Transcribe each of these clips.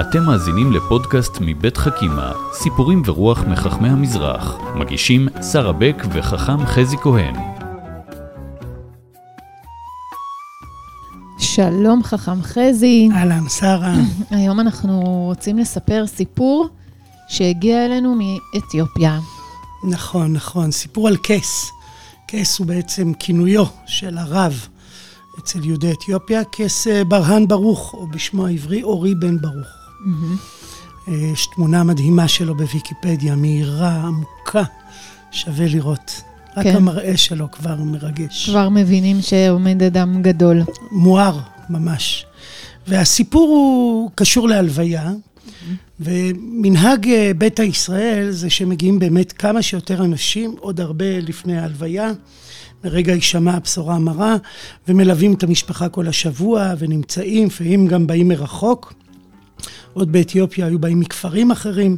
אתם מאזינים לפודקאסט מבית חכימה, סיפורים ורוח מחכמי המזרח. מגישים שרה בק וחכם חזי כהן. שלום חכם חזי. אהלן, שרה. היום אנחנו רוצים לספר סיפור שהגיע אלינו מאתיופיה. נכון, נכון, סיפור על כס. כס הוא בעצם כינויו של הרב אצל יהודי אתיופיה, כס אה, ברהן ברוך, או בשמו העברי אורי בן ברוך. אה, יש תמונה מדהימה שלו בוויקיפדיה, מהירה, עמוקה, שווה לראות. רק כן. המראה שלו כבר מרגש. כבר מבינים שעומד אדם גדול. מואר, ממש. והסיפור הוא קשור להלוויה, ומנהג אה, ביתא ישראל זה שמגיעים באמת כמה שיותר אנשים, עוד הרבה לפני ההלוויה, מרגע הישמע הבשורה המרה, ומלווים את המשפחה כל השבוע, ונמצאים, לפעמים גם באים מרחוק. עוד באתיופיה היו באים מכפרים אחרים,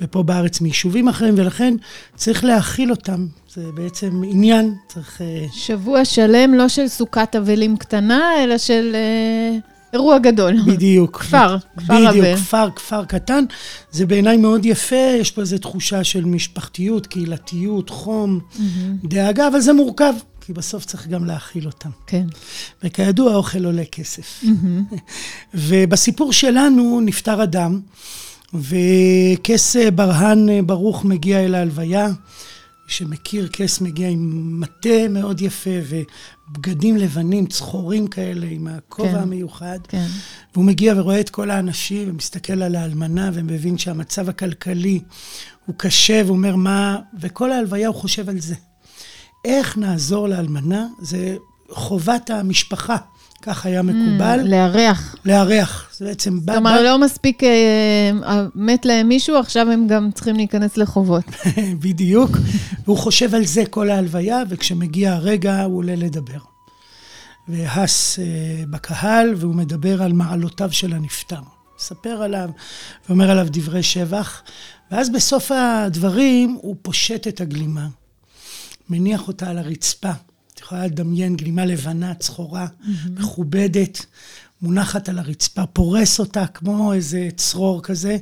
ופה בארץ מיישובים אחרים, ולכן צריך להאכיל אותם. זה בעצם עניין, צריך... אה, שבוע שלם לא של סוכת אבלים קטנה, אלא של אה, אירוע גדול. בדיוק. כפר, כפר אבל. בדיוק, כפר, כפר קטן. זה בעיניי מאוד יפה, יש פה איזו תחושה של משפחתיות, קהילתיות, חום, דאגה, אבל זה מורכב, כי בסוף צריך גם להאכיל אותם. כן. וכידוע, האוכל עולה כסף. ובסיפור שלנו נפטר אדם, וכס ברהן ברוך מגיע אל ההלוויה. שמכיר, כס מגיע עם מטה מאוד יפה ובגדים לבנים, צחורים כאלה, עם הכובע כן. המיוחד. כן. והוא מגיע ורואה את כל האנשים ומסתכל על האלמנה ומבין שהמצב הכלכלי הוא קשה והוא אומר מה... וכל ההלוויה הוא חושב על זה. איך נעזור לאלמנה? זה חובת המשפחה, כך היה מקובל. לארח. לארח. זה בעצם. כלומר, בא- לא מספיק אה, מת להם מישהו, עכשיו הם גם צריכים להיכנס לחובות. בדיוק. והוא חושב על זה כל ההלוויה, וכשמגיע הרגע הוא עולה לדבר. והס אה, בקהל, והוא מדבר על מעלותיו של הנפטר. מספר עליו ואומר עליו דברי שבח, ואז בסוף הדברים הוא פושט את הגלימה, מניח אותה על הרצפה. את יכולה לדמיין גלימה לבנה, צחורה, מכובדת, מונחת על הרצפה, פורס אותה כמו איזה צרור כזה,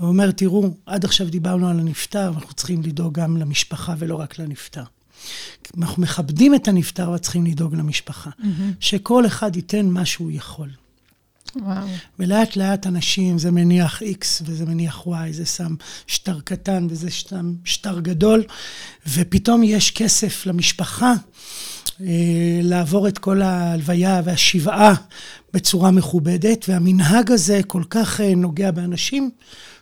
ואומר, תראו, עד עכשיו דיברנו על הנפטר, ואנחנו צריכים לדאוג גם למשפחה ולא רק לנפטר. אנחנו מכבדים את הנפטר, אבל צריכים לדאוג למשפחה. שכל אחד ייתן מה שהוא יכול. וואו. ולאט לאט אנשים, זה מניח X וזה מניח Y, זה שם שטר קטן וזה שם שטר גדול, ופתאום יש כסף למשפחה לעבור את כל ההלוויה והשבעה בצורה מכובדת, והמנהג הזה כל כך אה, נוגע באנשים,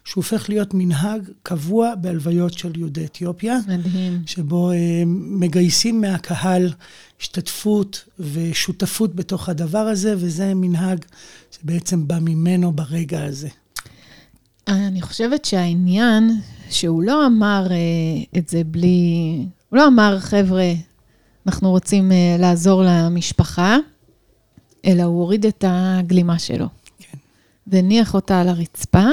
שהוא הופך להיות מנהג קבוע בהלוויות של יהודי אתיופיה. מדהים. שבו אה, מגייסים מהקהל השתתפות ושותפות בתוך הדבר הזה, וזה מנהג שבעצם בא ממנו ברגע הזה. אני חושבת שהעניין, שהוא לא אמר אה, את זה בלי... הוא לא אמר, חבר'ה, אנחנו רוצים אה, לעזור למשפחה, אלא הוא הוריד את הגלימה שלו. כן. והניח אותה על הרצפה,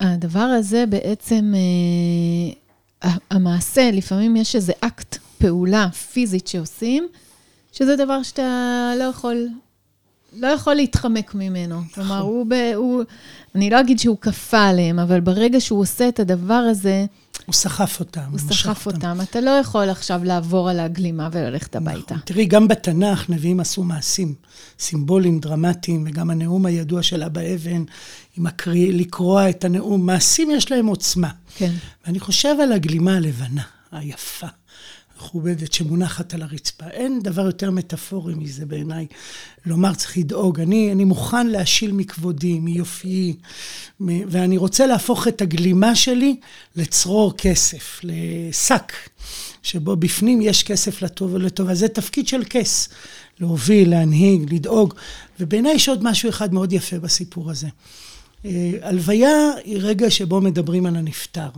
והדבר הזה בעצם, ה- המעשה, לפעמים יש איזה אקט, פעולה פיזית שעושים, שזה דבר שאתה לא יכול, לא יכול להתחמק ממנו. כלומר, הוא, ב, הוא, אני לא אגיד שהוא כפה עליהם, אבל ברגע שהוא עושה את הדבר הזה, הוא סחף אותם. הוא סחף אותם. אתה לא יכול עכשיו לעבור על הגלימה וללכת הביתה. תראי, גם בתנ"ך נביאים עשו מעשים סימבוליים, דרמטיים, וגם הנאום הידוע של אבא אבן, עם הקריא, לקרוע את הנאום, מעשים יש להם עוצמה. כן. ואני חושב על הגלימה הלבנה, היפה, המכובדת, שמונחת על הרצפה. אין דבר יותר מטאפורי מזה בעיניי. לומר, צריך לדאוג. אני, אני מוכן להשיל מכבודי, מיופיי, מ- ואני רוצה להפוך את הגלימה שלי לצרור כסף, לשק, שבו בפנים יש כסף לטוב ולטוב. אז זה תפקיד של כס. להוביל, להנהיג, לדאוג. ובעיניי יש עוד משהו אחד מאוד יפה בסיפור הזה. אה, הלוויה היא רגע שבו מדברים על הנפטר.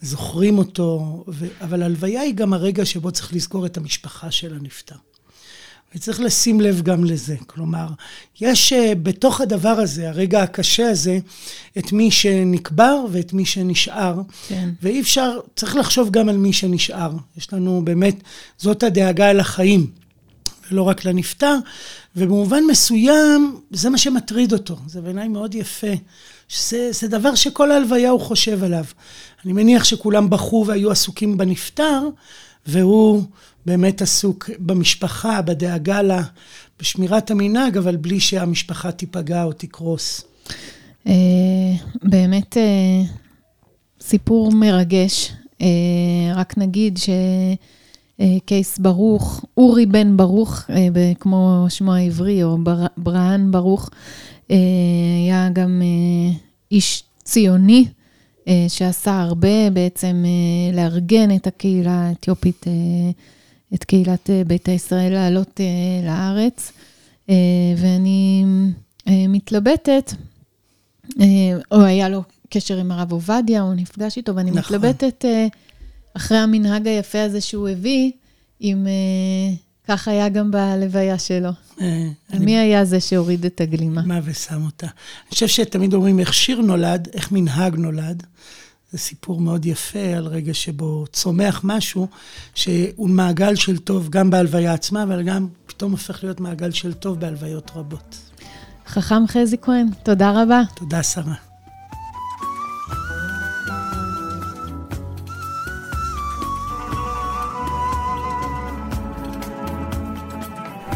זוכרים אותו, ו... אבל הלוויה היא גם הרגע שבו צריך לזכור את המשפחה של הנפטר. וצריך לשים לב גם לזה. כלומר, יש uh, בתוך הדבר הזה, הרגע הקשה הזה, את מי שנקבר ואת מי שנשאר. כן. ואי אפשר, צריך לחשוב גם על מי שנשאר. יש לנו באמת, זאת הדאגה אל החיים. ולא רק לנפטר, ובמובן מסוים, זה מה שמטריד אותו. זה בעיניי מאוד יפה. שזה, זה דבר שכל ההלוויה הוא חושב עליו. אני מניח שכולם בכו והיו עסוקים בנפטר, והוא באמת עסוק במשפחה, בדאגה לה, בשמירת המנהג, אבל בלי שהמשפחה תיפגע או תקרוס. אה, באמת אה, סיפור מרגש. אה, רק נגיד שקייס ברוך, אורי בן ברוך, כמו שמו העברי, או בראן ברוך, היה גם איש ציוני, שעשה הרבה בעצם לארגן את הקהילה האתיופית, את קהילת ביתא ישראל לעלות לארץ. ואני מתלבטת אה, או היה לו קשר עם הרב עובדיה, הוא נפגש איתו, ואני נכון. מתלבטת אה, אחרי המנהג היפה הזה שהוא הביא, אם אה, כך היה גם בלוויה שלו. מי אני... היה זה שהוריד את הגלימה? מה ושם אותה. אני חושב שתמיד אומרים איך שיר נולד, איך מנהג נולד. זה סיפור מאוד יפה על רגע שבו צומח משהו שהוא מעגל של טוב גם בהלוויה עצמה, אבל גם פתאום הופך להיות מעגל של טוב בהלוויות רבות. חכם חזי כהן, תודה רבה. תודה, שרה.